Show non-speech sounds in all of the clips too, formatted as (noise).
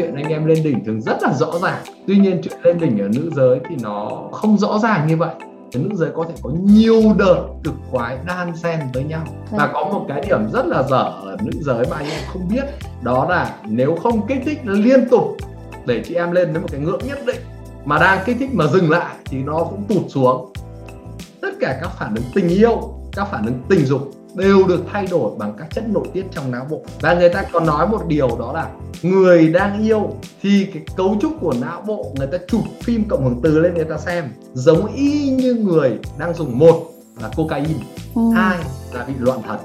chuyện anh em lên đỉnh thường rất là rõ ràng. Tuy nhiên chuyện lên đỉnh ở nữ giới thì nó không rõ ràng như vậy. Nữ giới có thể có nhiều đợt cực khoái đan xen với nhau. Và có một cái điểm rất là dở ở nữ giới mà anh em không biết đó là nếu không kích thích liên tục để chị em lên đến một cái ngưỡng nhất định mà đang kích thích mà dừng lại thì nó cũng tụt xuống. Tất cả các phản ứng tình yêu các phản ứng tình dục đều được thay đổi bằng các chất nội tiết trong não bộ và người ta còn nói một điều đó là người đang yêu thì cái cấu trúc của não bộ người ta chụp phim cộng hưởng từ lên người ta xem giống y như người đang dùng một là cocaine ừ. hai là bị loạn thần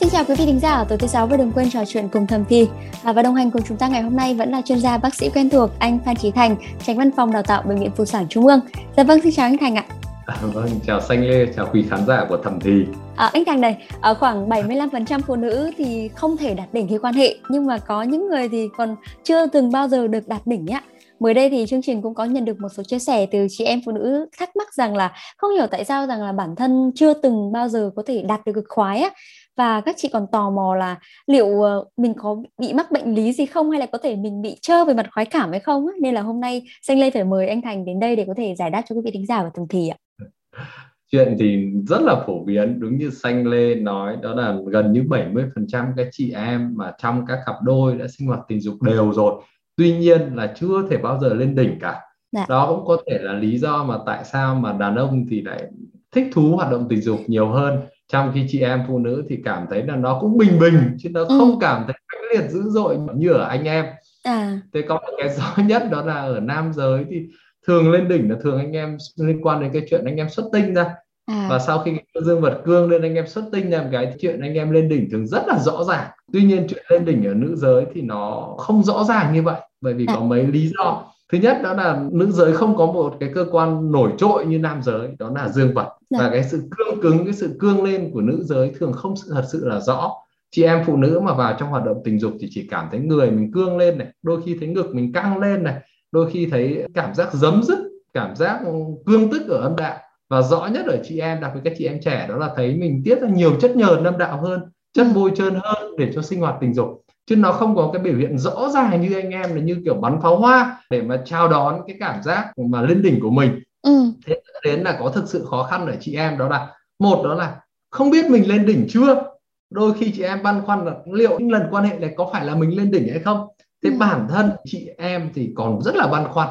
Xin chào quý vị thính giả tối thứ sáu và đừng quên trò chuyện cùng Thầm Thì à, và đồng hành cùng chúng ta ngày hôm nay vẫn là chuyên gia bác sĩ quen thuộc anh Phan Trí Thành, tránh văn phòng đào tạo bệnh viện Phụ sản Trung ương. Dạ vâng, xin chào anh Thành ạ. À, (laughs) vâng, chào Xanh Lê, chào quý khán giả của Thẩm Thì. À, anh Thành này, ở khoảng 75% phụ nữ thì không thể đạt đỉnh khi quan hệ, nhưng mà có những người thì còn chưa từng bao giờ được đạt đỉnh nhá. Mới đây thì chương trình cũng có nhận được một số chia sẻ từ chị em phụ nữ thắc mắc rằng là không hiểu tại sao rằng là bản thân chưa từng bao giờ có thể đạt được cực khoái á và các chị còn tò mò là liệu ờ, mình có bị mắc bệnh lý gì không hay là có thể mình bị trơ về mặt khoái cảm hay không nên là hôm nay xanh lê phải mời anh thành đến đây để có thể giải đáp cho quý vị thính giả và tầm thì ạ chuyện thì rất là phổ biến đúng như xanh lê nói đó là gần như 70% các chị em mà trong các cặp đôi đã sinh hoạt tình dục đều rồi tuy nhiên là chưa thể bao giờ lên đỉnh cả dạ. đó cũng có thể là lý do mà tại sao mà đàn ông thì lại thích thú hoạt động tình dục nhiều hơn trong khi chị em phụ nữ thì cảm thấy là nó cũng bình bình chứ nó ừ. không cảm thấy mãnh liệt dữ dội như ở anh em à. thế có một cái (laughs) rõ nhất đó là ở nam giới thì thường lên đỉnh là thường anh em liên quan đến cái chuyện anh em xuất tinh ra à. và sau khi dương vật cương lên anh em xuất tinh làm cái chuyện anh em lên đỉnh thường rất là rõ ràng tuy nhiên chuyện lên đỉnh ở nữ giới thì nó không rõ ràng như vậy bởi vì à. có mấy lý do thứ nhất đó là nữ giới không có một cái cơ quan nổi trội như nam giới đó là dương vật dạ. và cái sự cương cứng cái sự cương lên của nữ giới thường không thật sự là rõ chị em phụ nữ mà vào trong hoạt động tình dục thì chỉ cảm thấy người mình cương lên này đôi khi thấy ngực mình căng lên này đôi khi thấy cảm giác giấm dứt cảm giác cương tức ở âm đạo. Và rõ nhất ở chị em đặc biệt các chị em trẻ đó là thấy mình tiết ra nhiều chất nhờn âm đạo hơn chất bôi trơn hơn để cho sinh hoạt tình dục. Chứ nó không có cái biểu hiện rõ ràng như anh em là như kiểu bắn pháo hoa để mà chào đón cái cảm giác mà lên đỉnh của mình. Ừ. thế đến là có thực sự khó khăn ở chị em đó là một đó là không biết mình lên đỉnh chưa? Đôi khi chị em băn khoăn là liệu những lần quan hệ này có phải là mình lên đỉnh hay không thế ừ. bản thân chị em thì còn rất là băn khoăn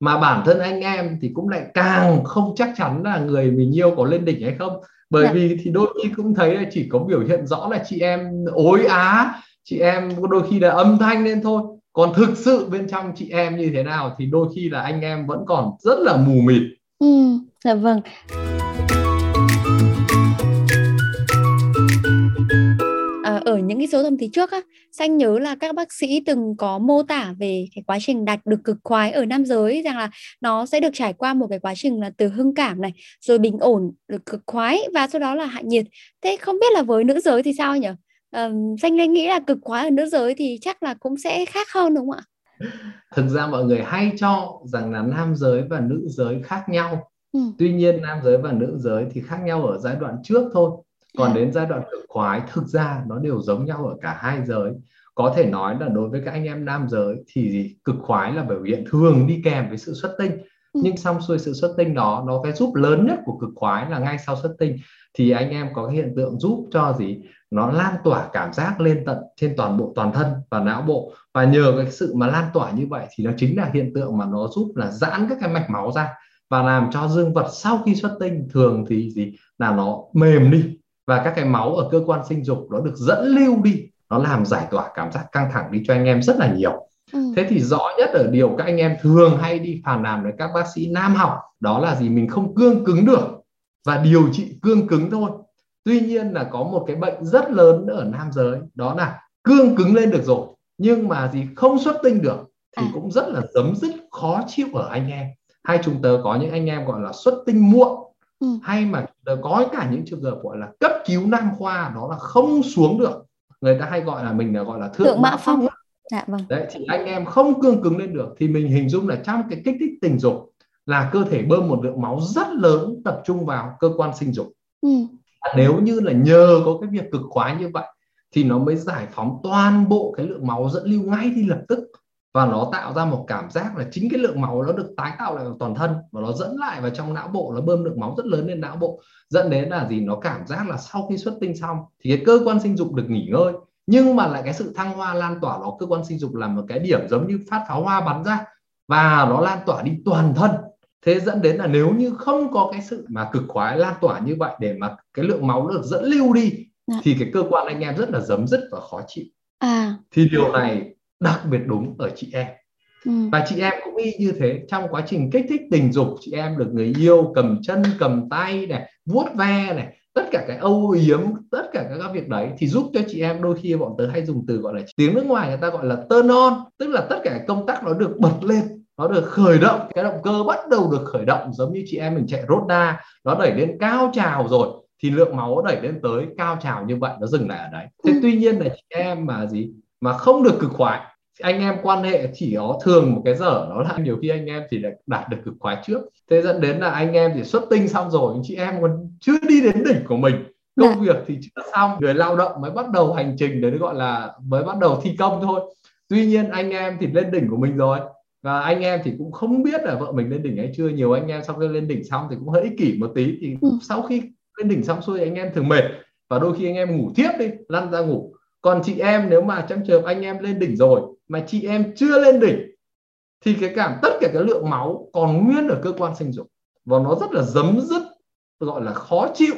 mà bản thân anh em thì cũng lại càng không chắc chắn là người mình yêu có lên đỉnh hay không bởi dạ. vì thì đôi khi cũng thấy là chỉ có biểu hiện rõ là chị em ối á chị em đôi khi là âm thanh lên thôi còn thực sự bên trong chị em như thế nào thì đôi khi là anh em vẫn còn rất là mù mịt ừ dạ vâng những cái số thẩm thì trước á xanh nhớ là các bác sĩ từng có mô tả về cái quá trình đạt được cực khoái ở nam giới rằng là nó sẽ được trải qua một cái quá trình là từ hưng cảm này rồi bình ổn được cực khoái và sau đó là hạ nhiệt. Thế không biết là với nữ giới thì sao nhỉ? Um, danh linh nghĩ là cực quá ở nữ giới thì chắc là cũng sẽ khác hơn đúng không ạ? Thực ra mọi người hay cho rằng là nam giới và nữ giới khác nhau. Ừ. tuy nhiên nam giới và nữ giới thì khác nhau ở giai đoạn trước thôi còn à. đến giai đoạn cực khoái thực ra nó đều giống nhau ở cả hai giới. Có thể nói là đối với các anh em nam giới thì cực khoái là biểu hiện thường đi kèm với sự xuất tinh. Ừ. nhưng xong xuôi sự xuất tinh đó nó cái giúp lớn nhất của cực khoái là ngay sau xuất tinh thì anh em có cái hiện tượng giúp cho gì? Nó lan tỏa cảm giác lên tận trên toàn bộ toàn thân và não bộ. Và nhờ cái sự mà lan tỏa như vậy thì nó chính là hiện tượng mà nó giúp là giãn các cái mạch máu ra và làm cho dương vật sau khi xuất tinh thường thì gì? Là nó mềm đi và các cái máu ở cơ quan sinh dục nó được dẫn lưu đi nó làm giải tỏa cảm giác căng thẳng đi cho anh em rất là nhiều. Ừ. thế thì rõ nhất ở điều các anh em thường hay đi phàn nàn với các bác sĩ nam học đó là gì? Mình không cương cứng được và điều trị cương cứng thôi. Tuy nhiên là có một cái bệnh rất lớn ở nam giới đó là cương cứng lên được rồi nhưng mà gì? Không xuất tinh được thì à. cũng rất là dấm dứt khó chịu ở anh em. Hay chúng tớ có những anh em gọi là xuất tinh muộn ừ. hay mà có cả những trường hợp gọi là cấp cứu nam khoa đó là không xuống được người ta hay gọi là mình là gọi là thượng, thượng mã phong Dạ, vâng. đấy thì anh em không cương cứng lên được thì mình hình dung là trong cái kích thích tình dục là cơ thể bơm một lượng máu rất lớn tập trung vào cơ quan sinh dục ừ. nếu như là nhờ có cái việc cực khoái như vậy thì nó mới giải phóng toàn bộ cái lượng máu dẫn lưu ngay thì lập tức và nó tạo ra một cảm giác là chính cái lượng máu nó được tái tạo lại vào toàn thân và nó dẫn lại vào trong não bộ nó bơm lượng máu rất lớn lên não bộ dẫn đến là gì nó cảm giác là sau khi xuất tinh xong thì cái cơ quan sinh dục được nghỉ ngơi nhưng mà lại cái sự thăng hoa lan tỏa nó cơ quan sinh dục là một cái điểm giống như phát pháo hoa bắn ra và nó lan tỏa đi toàn thân thế dẫn đến là nếu như không có cái sự mà cực khoái lan tỏa như vậy để mà cái lượng máu được dẫn lưu đi à. thì cái cơ quan anh em rất là giấm dứt và khó chịu à. thì điều này đặc biệt đúng ở chị em ừ. và chị em cũng y như thế trong quá trình kích thích tình dục chị em được người yêu cầm chân cầm tay này vuốt ve này tất cả cái âu yếm tất cả các việc đấy thì giúp cho chị em đôi khi bọn tớ hay dùng từ gọi là tiếng nước ngoài người ta gọi là turn on tức là tất cả công tác nó được bật lên nó được khởi động cái động cơ bắt đầu được khởi động giống như chị em mình chạy rốt đa nó đẩy lên cao trào rồi thì lượng máu đẩy lên tới cao trào như vậy nó dừng lại ở đấy thế ừ. tuy nhiên là chị em mà gì mà không được cực khoái anh em quan hệ chỉ có thường một cái giờ đó là nhiều khi anh em thì lại đạt được cực khoái trước. Thế dẫn đến là anh em thì xuất tinh xong rồi chị em còn chưa đi đến đỉnh của mình. Công dạ. việc thì chưa xong người lao động mới bắt đầu hành trình đấy gọi là mới bắt đầu thi công thôi. Tuy nhiên anh em thì lên đỉnh của mình rồi và anh em thì cũng không biết là vợ mình lên đỉnh hay chưa. Nhiều anh em sau khi lên đỉnh xong thì cũng hơi ích kỷ một tí thì ừ. sau khi lên đỉnh xong xuôi anh em thường mệt và đôi khi anh em ngủ tiếp đi lăn ra ngủ còn chị em nếu mà trong trường anh em lên đỉnh rồi mà chị em chưa lên đỉnh thì cái cảm tất cả cái lượng máu còn nguyên ở cơ quan sinh dục. Và nó rất là dấm dứt gọi là khó chịu.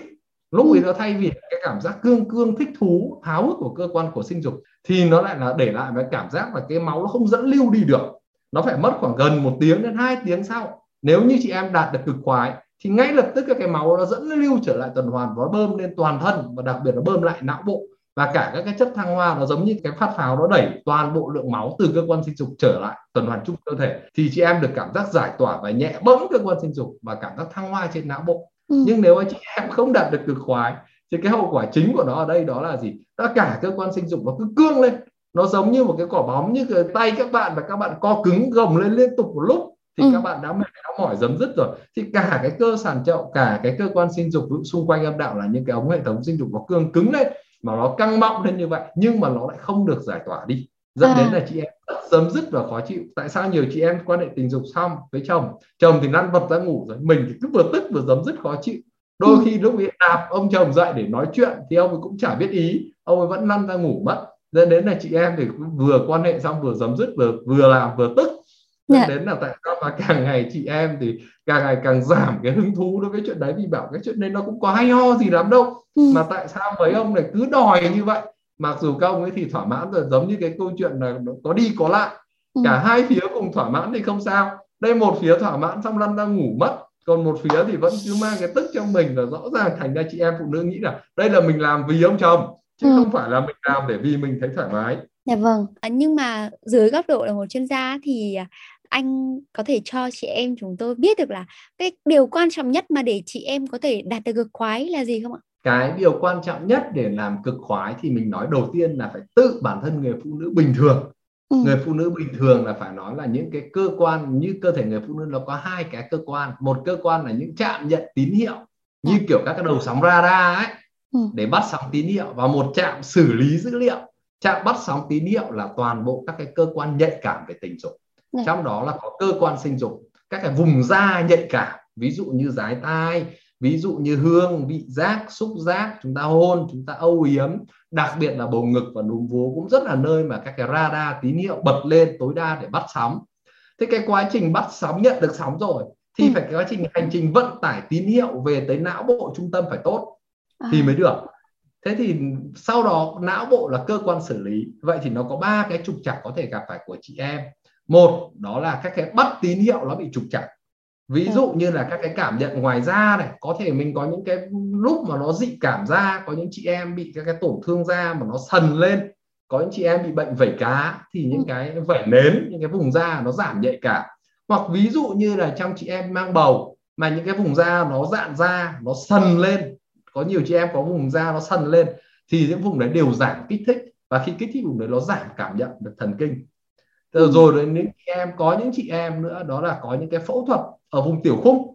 Lúc ấy ừ. nó thay vì cái cảm giác cương cương thích thú háo hức của cơ quan của sinh dục thì nó lại là để lại cái cảm giác là cái máu nó không dẫn lưu đi được. Nó phải mất khoảng gần một tiếng đến hai tiếng sau. Nếu như chị em đạt được cực khoái thì ngay lập tức cái máu nó dẫn lưu trở lại tuần hoàn và nó bơm lên toàn thân và đặc biệt nó bơm lại não bộ và cả các cái chất thăng hoa nó giống như cái phát pháo nó đẩy toàn bộ lượng máu từ cơ quan sinh dục trở lại tuần hoàn chung cơ thể thì chị em được cảm giác giải tỏa và nhẹ bẫm cơ quan sinh dục và cảm giác thăng hoa trên não bộ. Ừ. nhưng nếu mà chị em không đạt được cực khoái thì cái hậu quả chính của nó ở đây đó là gì? Đó cả cơ quan sinh dục nó cứ cương lên. Nó giống như một cái quả bóng như cái tay các bạn và các bạn co cứng gồng lên liên tục một lúc thì ừ. các bạn đã mệt đã mỏi dấm dứt rồi. Thì cả cái cơ sàn chậu cả cái cơ quan sinh dục xung quanh âm đạo là những cái ống hệ thống sinh dục nó cương cứng lên mà nó căng mọng lên như vậy nhưng mà nó lại không được giải tỏa đi. Dẫn à. đến là chị em rất dấm dứt và khó chịu. Tại sao nhiều chị em quan hệ tình dục xong với chồng? Chồng thì lăn vật ra ngủ rồi. Mình thì cứ vừa tức vừa dấm dứt khó chịu. Đôi ừ. khi lúc ấy đạp ông chồng dậy để nói chuyện thì ông ấy cũng chả biết ý. Ông ấy vẫn lăn ra ngủ mất. Dẫn đến là chị em thì cũng vừa quan hệ xong vừa dấm dứt vừa vừa làm vừa tức dẫn yeah. Dạ. đến là tại sao mà càng ngày chị em thì càng ngày càng giảm cái hứng thú đối với chuyện đấy vì bảo cái chuyện đấy nó cũng có hay ho gì lắm đâu ừ. mà tại sao mấy ông này cứ đòi như vậy mặc dù các ông ấy thì thỏa mãn rồi giống như cái câu chuyện là có đi có lại ừ. cả hai phía cùng thỏa mãn thì không sao đây một phía thỏa mãn xong lăn ra ngủ mất còn một phía thì vẫn cứ mang cái tức trong mình và rõ ràng thành ra chị em phụ nữ nghĩ là đây là mình làm vì ông chồng chứ ừ. không phải là mình làm để vì mình thấy thoải mái Dạ vâng, à, nhưng mà dưới góc độ là một chuyên gia thì à, anh có thể cho chị em chúng tôi biết được là cái điều quan trọng nhất mà để chị em có thể đạt được cực khoái là gì không ạ? Cái điều quan trọng nhất để làm cực khoái thì mình nói đầu tiên là phải tự bản thân người phụ nữ bình thường. Ừ. Người phụ nữ bình thường là phải nói là những cái cơ quan như cơ thể người phụ nữ nó có hai cái cơ quan, một cơ quan là những chạm nhận tín hiệu như à. kiểu các cái đầu sóng radar ấy ừ. để bắt sóng tín hiệu và một trạm xử lý dữ liệu. Trạm bắt sóng tín hiệu là toàn bộ các cái cơ quan nhạy cảm về tình dục này. trong đó là có cơ quan sinh dục các cái vùng da nhạy cảm ví dụ như dái tai ví dụ như hương vị giác xúc giác chúng ta hôn chúng ta âu yếm đặc biệt là bầu ngực và núm vú cũng rất là nơi mà các cái radar tín hiệu bật lên tối đa để bắt sóng thế cái quá trình bắt sóng nhận được sóng rồi thì ừ. phải cái quá trình hành trình vận tải tín hiệu về tới não bộ trung tâm phải tốt à. thì mới được thế thì sau đó não bộ là cơ quan xử lý vậy thì nó có ba cái trục trặc có thể gặp phải của chị em một đó là các cái bắt tín hiệu nó bị trục trặc ví ừ. dụ như là các cái cảm nhận ngoài da này có thể mình có những cái lúc mà nó dị cảm da có những chị em bị các cái tổn thương da mà nó sần lên có những chị em bị bệnh vẩy cá thì những ừ. cái vẩy nến những cái vùng da nó giảm nhạy cảm hoặc ví dụ như là trong chị em mang bầu mà những cái vùng da nó dạn da nó sần lên có nhiều chị em có vùng da nó sần lên thì những vùng đấy đều giảm kích thích và khi kích thích vùng đấy nó giảm cảm nhận được thần kinh. Ừ. rồi đến những chị em có những chị em nữa đó là có những cái phẫu thuật ở vùng tiểu khung.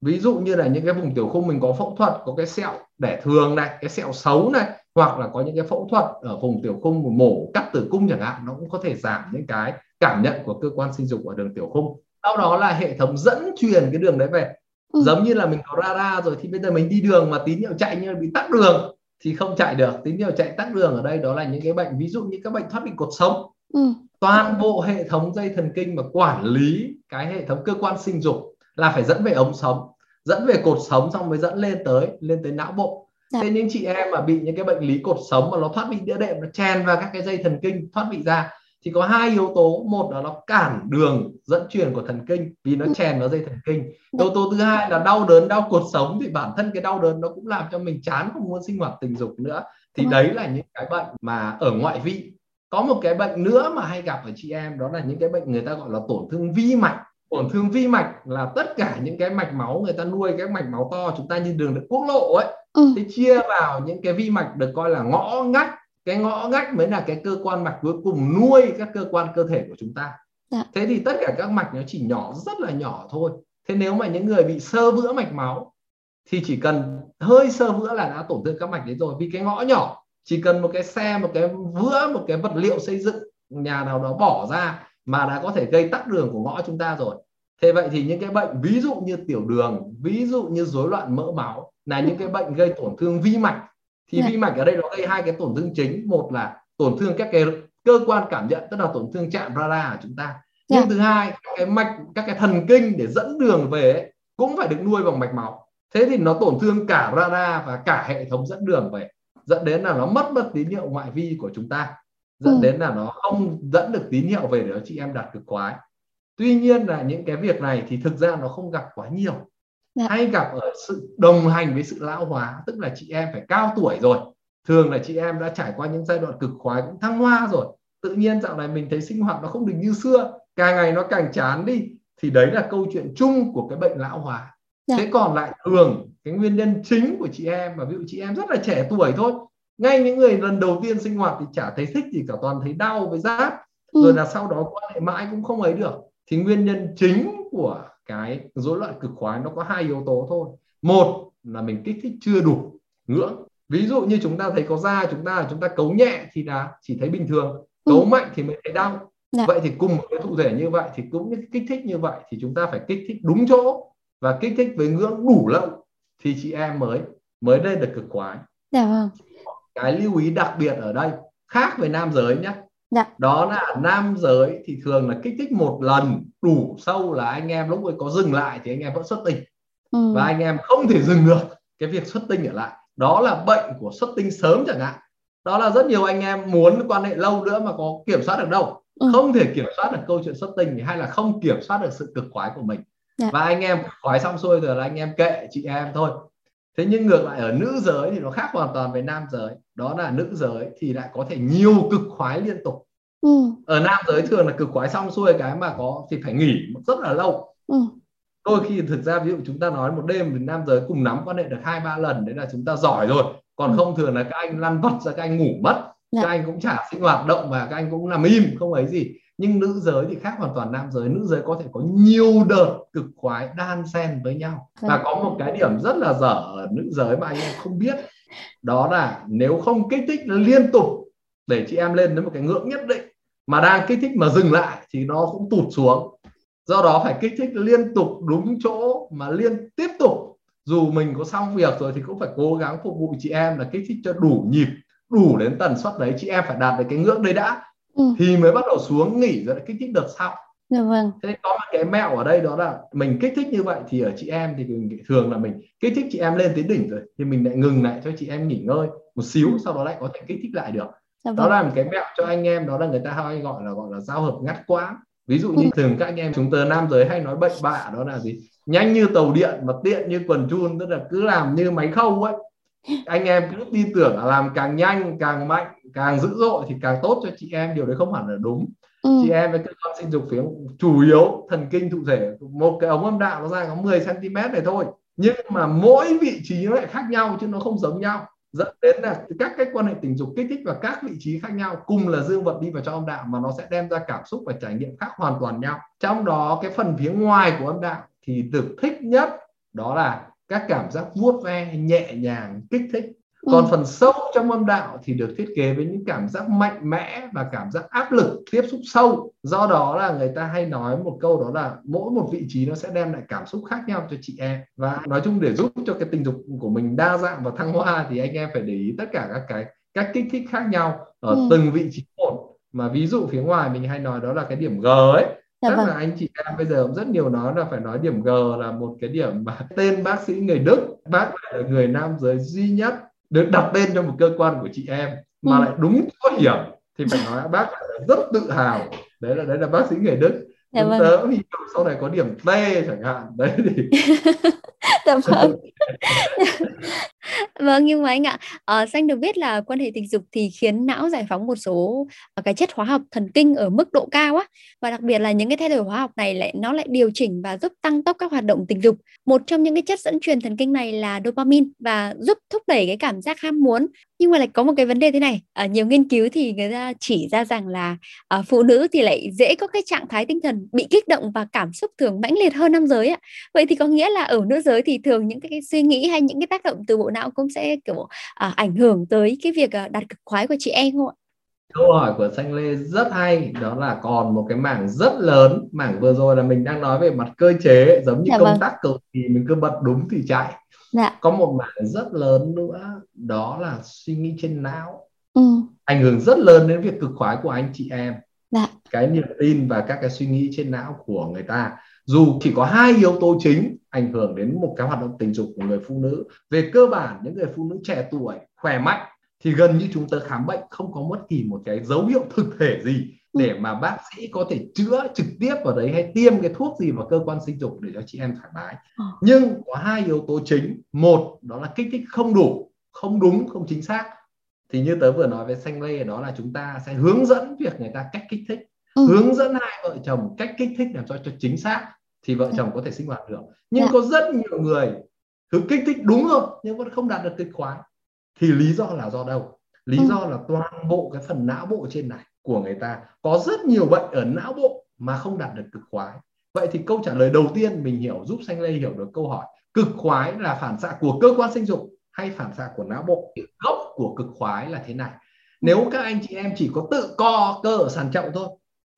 Ví dụ như là những cái vùng tiểu khung mình có phẫu thuật có cái sẹo đẻ thường này cái sẹo xấu này hoặc là có những cái phẫu thuật ở vùng tiểu khung mổ cắt tử cung chẳng hạn nó cũng có thể giảm những cái cảm nhận của cơ quan sinh dục ở đường tiểu khung. Sau đó là hệ thống dẫn truyền cái đường đấy về ừ. giống như là mình có radar rồi thì bây giờ mình đi đường mà tín hiệu chạy như bị tắc đường thì không chạy được tín hiệu chạy tắc đường ở đây đó là những cái bệnh ví dụ như các bệnh thoát vị cột sống ừ. toàn bộ hệ thống dây thần kinh mà quản lý cái hệ thống cơ quan sinh dục là phải dẫn về ống sống dẫn về cột sống xong mới dẫn lên tới lên tới não bộ Dạ. Thế những chị em mà bị những cái bệnh lý cột sống mà nó thoát vị đĩa đệm nó chèn vào các cái dây thần kinh thoát vị ra thì có hai yếu tố một là nó cản đường dẫn truyền của thần kinh vì nó ừ. chèn vào dây thần kinh dạ. yếu tố thứ hai là đau đớn đau cột sống thì bản thân cái đau đớn nó cũng làm cho mình chán không muốn sinh hoạt tình dục nữa thì dạ. đấy là những cái bệnh mà ở ngoại vị có một cái bệnh nữa mà hay gặp ở chị em đó là những cái bệnh người ta gọi là tổn thương vi mạch tổn thương vi mạch là tất cả những cái mạch máu người ta nuôi các mạch máu to chúng ta như đường được quốc lộ ấy ừ. thì chia vào những cái vi mạch được coi là ngõ ngách cái ngõ ngách mới là cái cơ quan mạch cuối cùng nuôi các cơ quan cơ thể của chúng ta. Dạ. thế thì tất cả các mạch nó chỉ nhỏ rất là nhỏ thôi. Thế nếu mà những người bị sơ vữa mạch máu thì chỉ cần hơi sơ vữa là đã tổn thương các mạch đấy rồi. Vì cái ngõ nhỏ chỉ cần một cái xe một cái vữa một cái vật liệu xây dựng nhà nào đó bỏ ra mà đã có thể gây tắc đường của ngõ chúng ta rồi. Thế vậy thì những cái bệnh ví dụ như tiểu đường ví dụ như rối loạn mỡ máu là những cái bệnh gây tổn thương vi mạch thì vi mạch ở đây nó gây hai cái tổn thương chính. Một là tổn thương các cái cơ quan cảm nhận tức là tổn thương chạm radar của chúng ta. Nhưng dạ. thứ hai các cái mạch các cái thần kinh để dẫn đường về ấy, cũng phải được nuôi bằng mạch máu. Thế thì nó tổn thương cả radar và cả hệ thống dẫn đường về dẫn đến là nó mất mất tín hiệu ngoại vi của chúng ta dẫn ừ. đến là nó không dẫn được tín hiệu về để chị em đạt cực khoái. Tuy nhiên là những cái việc này thì thực ra nó không gặp quá nhiều dạ. hay gặp ở sự đồng hành với sự lão hóa tức là chị em phải cao tuổi rồi thường là chị em đã trải qua những giai đoạn cực khoái cũng thăng hoa rồi tự nhiên dạo này mình thấy sinh hoạt nó không được như xưa càng ngày nó càng chán đi thì đấy là câu chuyện chung của cái bệnh lão hóa dạ. thế còn lại thường cái nguyên nhân chính của chị em mà ví dụ chị em rất là trẻ tuổi thôi ngay những người lần đầu tiên sinh hoạt thì chả thấy thích gì cả toàn thấy đau với giáp ừ. rồi là sau đó quan hệ mãi cũng không ấy được thì nguyên nhân chính của cái rối loạn cực khoái nó có hai yếu tố thôi một là mình kích thích chưa đủ ngưỡng ví dụ như chúng ta thấy có da chúng ta chúng ta cấu nhẹ thì là chỉ thấy bình thường cấu ừ. mạnh thì mới thấy đau dạ. vậy thì cùng một cái thụ thể như vậy thì cũng như kích thích như vậy thì chúng ta phải kích thích đúng chỗ và kích thích với ngưỡng đủ lâu thì chị em mới mới lên được cực khoái dạ vâng. cái lưu ý đặc biệt ở đây khác với nam giới nhé Dạ. đó là nam giới thì thường là kích thích một lần đủ sâu là anh em lúc ấy có dừng lại thì anh em vẫn xuất tinh ừ. và anh em không thể dừng được cái việc xuất tinh ở lại đó là bệnh của xuất tinh sớm chẳng hạn đó là rất nhiều anh em muốn quan hệ lâu nữa mà có kiểm soát được đâu ừ. không thể kiểm soát được câu chuyện xuất tinh hay là không kiểm soát được sự cực khoái của mình dạ. và anh em khoái xong xuôi rồi là anh em kệ chị em thôi thế nhưng ngược lại ở nữ giới thì nó khác hoàn toàn với nam giới đó là nữ giới thì lại có thể nhiều cực khoái liên tục ừ. ở nam giới thường là cực khoái xong xuôi cái mà có thì phải nghỉ rất là lâu ừ. đôi khi thực ra ví dụ chúng ta nói một đêm thì nam giới cùng nắm quan hệ được hai ba lần đấy là chúng ta giỏi rồi còn ừ. không thường là các anh lăn vật ra các anh ngủ mất dạ. các anh cũng chả sinh hoạt động và các anh cũng nằm im không ấy gì nhưng nữ giới thì khác hoàn toàn nam giới. Nữ giới có thể có nhiều đợt cực khoái đan xen với nhau. Và vâng. có một cái điểm rất là dở ở nữ giới mà anh em không biết. Đó là nếu không kích thích liên tục để chị em lên đến một cái ngưỡng nhất định mà đang kích thích mà dừng lại thì nó cũng tụt xuống. Do đó phải kích thích liên tục đúng chỗ mà liên tiếp tục. Dù mình có xong việc rồi thì cũng phải cố gắng phục vụ chị em là kích thích cho đủ nhịp đủ đến tần suất đấy. Chị em phải đạt được cái ngưỡng đấy đã ừ. thì mới bắt đầu xuống nghỉ rồi lại kích thích đợt sau Dạ vâng. Thế có một cái mẹo ở đây đó là mình kích thích như vậy thì ở chị em thì thường là mình kích thích chị em lên tới đỉnh rồi thì mình lại ngừng lại cho chị em nghỉ ngơi một xíu ừ. sau đó lại có thể kích thích lại được. Dạ vâng. Đó là một cái mẹo cho anh em đó là người ta hay gọi là gọi là giao hợp ngắt quãng. Ví dụ như ừ. thường các anh em chúng ta nam giới hay nói bệnh bạ đó là gì? Nhanh như tàu điện mà tiện như quần chun tức là cứ làm như máy khâu ấy. Anh em cứ tin tưởng là làm càng nhanh, càng mạnh, càng dữ dội thì càng tốt cho chị em. Điều đấy không hẳn là đúng. Ừ. chị em với cơ quan sinh dục phía chủ yếu thần kinh thụ thể một cái ống âm đạo nó ra có 10 cm này thôi. Nhưng mà mỗi vị trí nó lại khác nhau chứ nó không giống nhau. Dẫn đến là các cách quan hệ tình dục kích thích và các vị trí khác nhau cùng là dương vật đi vào trong âm đạo mà nó sẽ đem ra cảm xúc và trải nghiệm khác hoàn toàn nhau. Trong đó cái phần phía ngoài của âm đạo thì được thích nhất đó là các cảm giác vuốt ve nhẹ nhàng kích thích. Còn ừ. phần sâu trong âm đạo thì được thiết kế với những cảm giác mạnh mẽ và cảm giác áp lực tiếp xúc sâu. Do đó là người ta hay nói một câu đó là mỗi một vị trí nó sẽ đem lại cảm xúc khác nhau cho chị em. Và nói chung để giúp cho cái tình dục của mình đa dạng và thăng hoa thì anh em phải để ý tất cả các cái các kích thích khác nhau ở ừ. từng vị trí một. Mà ví dụ phía ngoài mình hay nói đó là cái điểm G ấy Dạ chắc vâng. là anh chị em bây giờ cũng rất nhiều nói là phải nói điểm G là một cái điểm mà (laughs) tên bác sĩ người Đức bác là người nam giới duy nhất được đặt tên cho một cơ quan của chị em mà ừ. lại đúng có hiểm thì phải nói bác rất tự hào đấy là đấy là bác sĩ người Đức dạ vâng. tớ vọng sau này có điểm T chẳng hạn đấy thì (laughs) dạ (laughs) vâng (laughs) vâng nhưng mà anh ạ uh, xanh được biết là quan hệ tình dục thì khiến não giải phóng một số uh, cái chất hóa học thần kinh ở mức độ cao á. Và đặc biệt là những cái thay đổi hóa học này lại nó lại điều chỉnh và giúp tăng tốc các hoạt động tình dục. Một trong những cái chất dẫn truyền thần kinh này là dopamine và giúp thúc đẩy cái cảm giác ham muốn. Nhưng mà lại có một cái vấn đề thế này ở nhiều nghiên cứu thì người ta chỉ ra rằng là uh, phụ nữ thì lại dễ có cái trạng thái tinh thần bị kích động và cảm xúc thường mãnh liệt hơn nam giới ạ vậy thì có nghĩa là ở nữ giới thì thường những cái, cái suy nghĩ hay những cái tác động từ bộ não cũng sẽ kiểu à, ảnh hưởng tới cái việc à, đạt cực khoái của chị em không ạ? Câu hỏi của Xanh Lê rất hay, đó là còn một cái mảng rất lớn, mảng vừa rồi là mình đang nói về mặt cơ chế, giống như dạ công vâng. tác cầu thì mình cứ bật đúng thì chạy. Dạ. Có một mảng rất lớn nữa, đó là suy nghĩ trên não. Ừ. Ảnh hưởng rất lớn đến việc cực khoái của anh chị em. Dạ. Cái niềm tin và các cái suy nghĩ trên não của người ta dù chỉ có hai yếu tố chính ảnh hưởng đến một cái hoạt động tình dục của người phụ nữ về cơ bản những người phụ nữ trẻ tuổi khỏe mạnh thì gần như chúng ta khám bệnh không có bất kỳ một cái dấu hiệu thực thể gì để ừ. mà bác sĩ có thể chữa trực tiếp vào đấy hay tiêm cái thuốc gì vào cơ quan sinh dục để cho chị em thoải mái ờ. nhưng có hai yếu tố chính một đó là kích thích không đủ không đúng không chính xác thì như tớ vừa nói với xanh lê đó là chúng ta sẽ hướng dẫn việc người ta cách kích thích ừ. hướng dẫn hai vợ chồng cách kích thích làm sao cho chính xác thì vợ chồng có thể sinh hoạt được. Nhưng dạ. có rất nhiều người cứ kích thích đúng rồi nhưng vẫn không đạt được kích khoái. Thì lý do là do đâu? Lý ừ. do là toàn bộ cái phần não bộ trên này của người ta có rất nhiều bệnh ở não bộ mà không đạt được cực khoái. Vậy thì câu trả lời đầu tiên mình hiểu giúp xanh lê hiểu được câu hỏi cực khoái là phản xạ của cơ quan sinh dục hay phản xạ của não bộ? Gốc của cực khoái là thế này. Nếu các anh chị em chỉ có tự co cơ ở sàn chậu thôi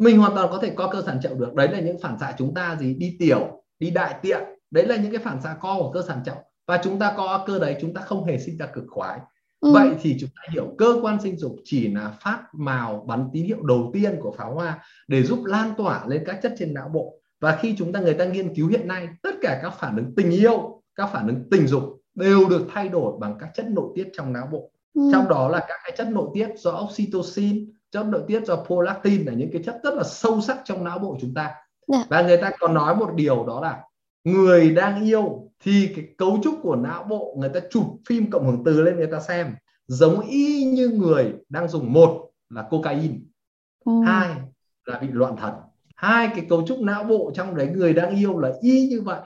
mình hoàn toàn có thể co cơ sản chậu được. Đấy là những phản xạ chúng ta gì? Đi tiểu đi đại tiện. Đấy là những cái phản xạ co của cơ sản chậu. Và chúng ta co cơ đấy chúng ta không hề sinh ra cực khoái. Ừ. vậy thì chúng ta hiểu cơ quan sinh dục chỉ là phát màu bắn tín hiệu đầu tiên của pháo hoa để giúp lan tỏa lên các chất trên não bộ. Và khi chúng ta người ta nghiên cứu hiện nay tất cả các phản ứng tình yêu các phản ứng tình dục đều được thay đổi bằng các chất nội tiết trong não bộ. Ừ. trong đó là các cái chất nội tiết do oxytocin chất nội tiết do prolactin là những cái chất rất là sâu sắc trong não bộ chúng ta dạ. và người ta còn nói một điều đó là người đang yêu thì cái cấu trúc của não bộ người ta chụp phim cộng hưởng từ lên người ta xem giống y như người đang dùng một là cocaine ừ. hai là bị loạn thần hai cái cấu trúc não bộ trong đấy người đang yêu là y như vậy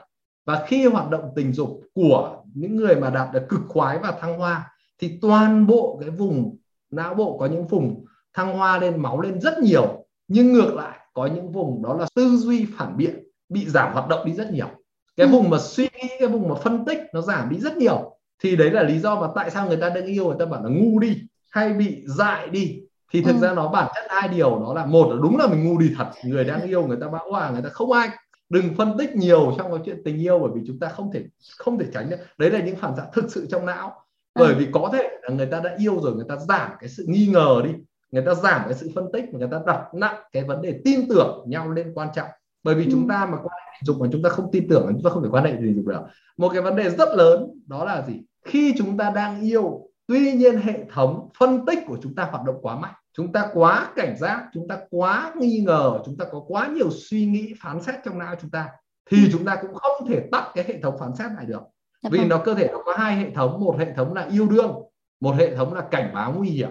và khi hoạt động tình dục của những người mà đạt được cực khoái và thăng hoa thì toàn bộ cái vùng não bộ có những vùng thăng hoa lên máu lên rất nhiều. Nhưng ngược lại có những vùng đó là tư duy phản biện bị giảm hoạt động đi rất nhiều. Cái ừ. vùng mà suy nghĩ cái vùng mà phân tích nó giảm đi rất nhiều. Thì đấy là lý do mà tại sao người ta đang yêu người ta bảo là ngu đi hay bị dại đi. Thì thực ừ. ra nó bản chất hai điều đó là một là đúng là mình ngu đi thật. Người đang yêu người ta bão hòa người ta không ai. Đừng phân tích nhiều trong cái chuyện tình yêu bởi vì chúng ta không thể không thể tránh được. Đấy là những phản xạ thực sự trong não. Bởi ừ. vì có thể là người ta đã yêu rồi người ta giảm cái sự nghi ngờ đi người ta giảm cái sự phân tích người ta đặt nặng cái vấn đề tin tưởng nhau lên quan trọng bởi vì ừ. chúng ta mà quan hệ tình dục mà chúng ta không tin tưởng chúng ta không thể quan hệ tình dục được một cái vấn đề rất lớn đó là gì khi chúng ta đang yêu tuy nhiên hệ thống phân tích của chúng ta hoạt động quá mạnh chúng ta quá cảnh giác chúng ta quá nghi ngờ chúng ta có quá nhiều suy nghĩ phán xét trong não chúng ta thì ừ. chúng ta cũng không thể tắt cái hệ thống phán xét này được dạ vì vâng. nó cơ thể nó có hai hệ thống một hệ thống là yêu đương một hệ thống là cảnh báo nguy hiểm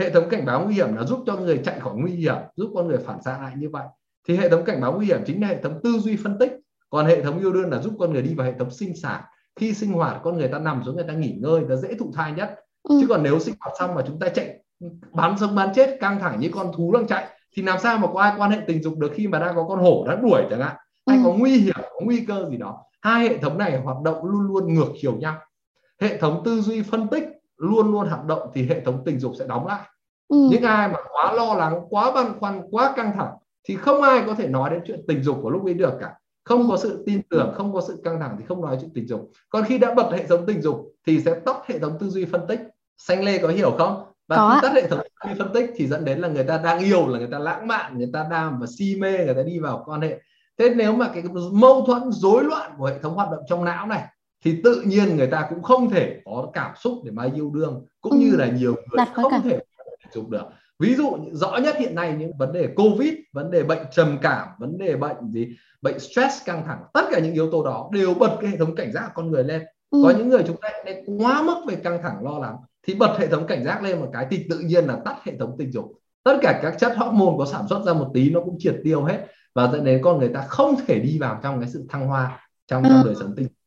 hệ thống cảnh báo nguy hiểm là giúp cho người chạy khỏi nguy hiểm giúp con người phản xạ lại như vậy. Thì hệ thống cảnh báo nguy hiểm chính là hệ thống tư duy phân tích. Còn hệ thống yêu đương là giúp con người đi vào hệ thống sinh sản. Khi sinh hoạt con người ta nằm xuống người ta nghỉ ngơi nó dễ thụ thai nhất. Ừ. chứ còn nếu sinh hoạt xong mà chúng ta chạy bắn sống bắn chết căng thẳng như con thú đang chạy thì làm sao mà có ai quan hệ tình dục được khi mà đang có con hổ đang đuổi chẳng hạn? Hay ừ. có nguy hiểm có nguy cơ gì đó. Hai hệ thống này hoạt động luôn luôn ngược chiều nhau. Hệ thống tư duy phân tích luôn luôn hoạt động thì hệ thống tình dục sẽ đóng lại. Ừ. những ai mà quá lo lắng quá băn khoăn quá căng thẳng thì không ai có thể nói đến chuyện tình dục của lúc ấy được cả. Không có sự tin tưởng không có sự căng thẳng thì không nói chuyện tình dục. Còn khi đã bật hệ thống tình dục thì sẽ tắt hệ thống tư duy phân tích. Xanh lê có hiểu không? Và có. khi tắt hệ thống tư duy phân tích thì dẫn đến là người ta đang yêu là người ta lãng mạn người ta đang và si mê người ta đi vào quan hệ. Thế nếu mà cái mâu thuẫn rối loạn của hệ thống hoạt động trong não này thì tự nhiên người ta cũng không thể có cảm xúc để mà yêu đương cũng ừ. như là nhiều người không thể dục được ví dụ rõ nhất hiện nay những vấn đề covid vấn đề bệnh trầm cảm vấn đề bệnh gì bệnh stress căng thẳng tất cả những yếu tố đó đều bật cái hệ thống cảnh giác của con người lên ừ. có những người chúng ta lại quá mức về căng thẳng lo lắng thì bật hệ thống cảnh giác lên một cái thì tự nhiên là tắt hệ thống tình dục tất cả các chất hormone có sản xuất ra một tí nó cũng triệt tiêu hết và dẫn đến con người ta không thể đi vào trong cái sự thăng hoa trong, trong ừ. đời sống tình dục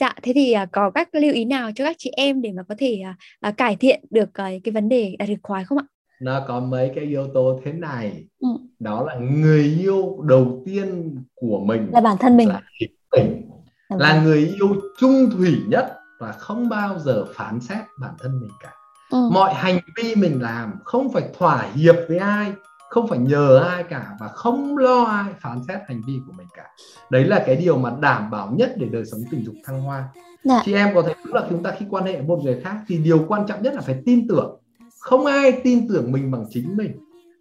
Dạ, thế thì uh, có các lưu ý nào cho các chị em để mà có thể uh, uh, cải thiện được uh, cái vấn đề đạt được khoái không ạ? Nó có mấy cái yếu tố thế này. Ừ. Đó là người yêu đầu tiên của mình là bản thân mình. Là mình. Là, là người yêu trung thủy nhất và không bao giờ phán xét bản thân mình cả. Ừ. Mọi hành vi mình làm không phải thỏa hiệp với ai không phải nhờ ai cả và không lo ai phán xét hành vi của mình cả. Đấy là cái điều mà đảm bảo nhất để đời sống tình dục thăng hoa. Dạ. chị em có thể đúng là chúng ta khi quan hệ với một người khác thì điều quan trọng nhất là phải tin tưởng. Không ai tin tưởng mình bằng chính mình.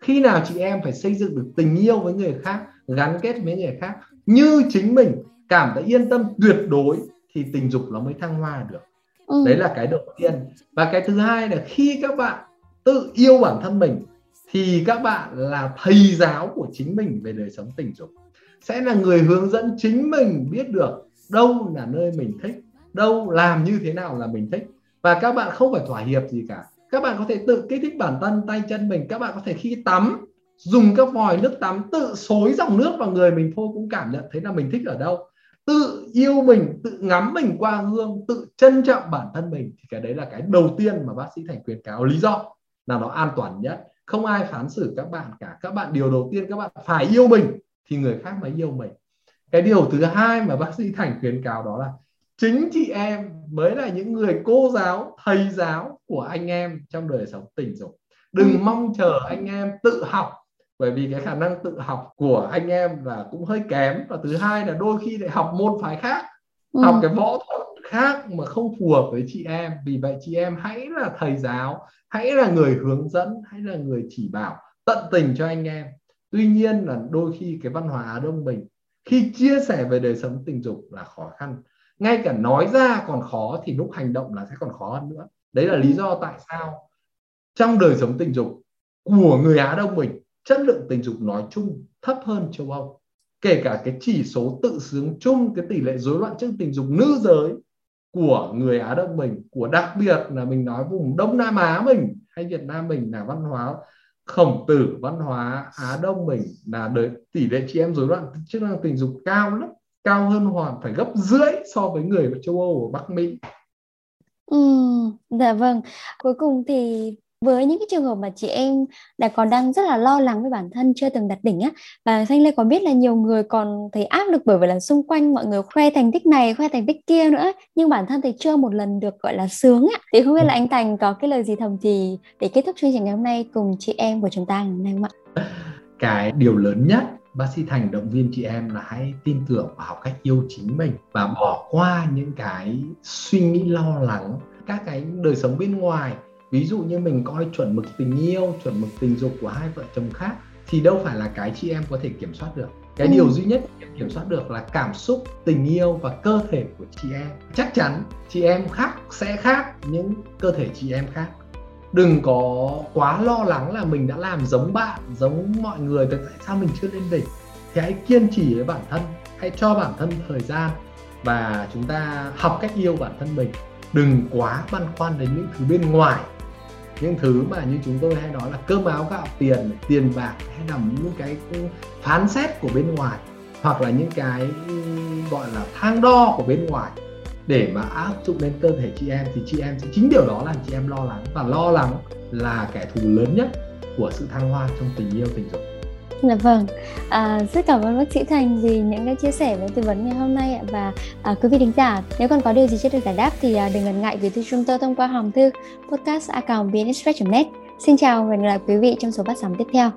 Khi nào chị em phải xây dựng được tình yêu với người khác gắn kết với người khác như chính mình cảm thấy yên tâm tuyệt đối thì tình dục nó mới thăng hoa được. Ừ. đấy là cái đầu tiên. Và cái thứ hai là khi các bạn tự yêu bản thân mình thì các bạn là thầy giáo của chính mình về đời sống tình dục. Sẽ là người hướng dẫn chính mình biết được đâu là nơi mình thích, đâu làm như thế nào là mình thích. Và các bạn không phải thỏa hiệp gì cả. Các bạn có thể tự kích thích bản thân, tay chân mình. Các bạn có thể khi tắm, dùng các vòi nước tắm, tự xối dòng nước vào người mình thôi, cũng cảm nhận thấy là mình thích ở đâu. Tự yêu mình, tự ngắm mình qua gương, tự trân trọng bản thân mình. Thì cái đấy là cái đầu tiên mà bác sĩ thành khuyến cáo, lý do là nó an toàn nhất không ai phán xử các bạn cả các bạn điều đầu tiên các bạn phải yêu mình thì người khác mới yêu mình cái điều thứ hai mà bác sĩ thành khuyến cáo đó là chính chị em mới là những người cô giáo thầy giáo của anh em trong đời sống tình dục đừng ừ. mong chờ anh em tự học bởi vì cái khả năng tự học của anh em là cũng hơi kém và thứ hai là đôi khi lại học môn phái khác ừ. học cái võ thuật khác mà không phù hợp với chị em. Vì vậy chị em hãy là thầy giáo, hãy là người hướng dẫn, hãy là người chỉ bảo, tận tình cho anh em. Tuy nhiên là đôi khi cái văn hóa Á Đông mình, khi chia sẻ về đời sống tình dục là khó khăn. Ngay cả nói ra còn khó, thì lúc hành động là sẽ còn khó hơn nữa. Đấy là lý do tại sao trong đời sống tình dục của người Á Đông mình, chất lượng tình dục nói chung thấp hơn châu Âu. Kể cả cái chỉ số tự sướng chung, cái tỷ lệ rối loạn chức tình dục nữ giới của người Á Đông mình của đặc biệt là mình nói vùng Đông Nam Á mình hay Việt Nam mình là văn hóa khổng tử văn hóa Á Đông mình là đời tỷ lệ chị em rối loạn chức năng tình dục cao lắm cao hơn hoàn phải gấp rưỡi so với người ở châu Âu ở Bắc Mỹ. Ừ, dạ vâng. Cuối cùng thì với những cái trường hợp mà chị em đã còn đang rất là lo lắng với bản thân chưa từng đạt đỉnh á. Và Thanh Lê có biết là nhiều người còn thấy áp lực bởi vì là xung quanh mọi người khoe thành tích này, khoe thành tích kia nữa, nhưng bản thân thì chưa một lần được, gọi là, sướng á. Thì không biết là anh Thành có cái lời gì thầm thì để kết thúc chương trình ngày hôm nay cùng chị em của chúng ta ngày hôm nay không ạ? (laughs) Cái điều lớn nhất, bác sĩ Thành, động viên chị em là hãy tin tưởng và học cách yêu chính mình và bỏ qua những cái suy nghĩ lo lắng, các cái đời sống bên ngoài ví dụ như mình coi chuẩn mực tình yêu chuẩn mực tình dục của hai vợ chồng khác thì đâu phải là cái chị em có thể kiểm soát được. Cái ừ. điều duy nhất kiểm soát được là cảm xúc tình yêu và cơ thể của chị em. Chắc chắn chị em khác sẽ khác những cơ thể chị em khác. Đừng có quá lo lắng là mình đã làm giống bạn giống mọi người tại sao mình chưa lên đỉnh. Thì hãy kiên trì với bản thân hãy cho bản thân thời gian và chúng ta học cách yêu bản thân mình. Đừng quá băn khoăn đến những thứ bên ngoài những thứ mà như chúng tôi hay nói là cơm áo gạo tiền tiền bạc hay là những cái phán xét của bên ngoài, hoặc là những cái gọi là thang đo của bên ngoài để mà áp dụng lên cơ thể chị em, thì chị em sẽ, chính điều đó làm chị em lo lắng và lo lắng là kẻ thù lớn nhất của sự thăng hoa trong tình yêu tình dục. Dạ vâng, à, rất cảm ơn bác sĩ Thành vì những cái chia sẻ và tư vấn ngày hôm nay ạ. Và à, quý vị thính giả nếu còn có điều gì chưa được giải đáp thì à, đừng ngần ngại gửi thư chúng tôi thông qua hòm thư podcast net. Xin chào và hẹn gặp lại quý vị trong số phát sóng tiếp theo.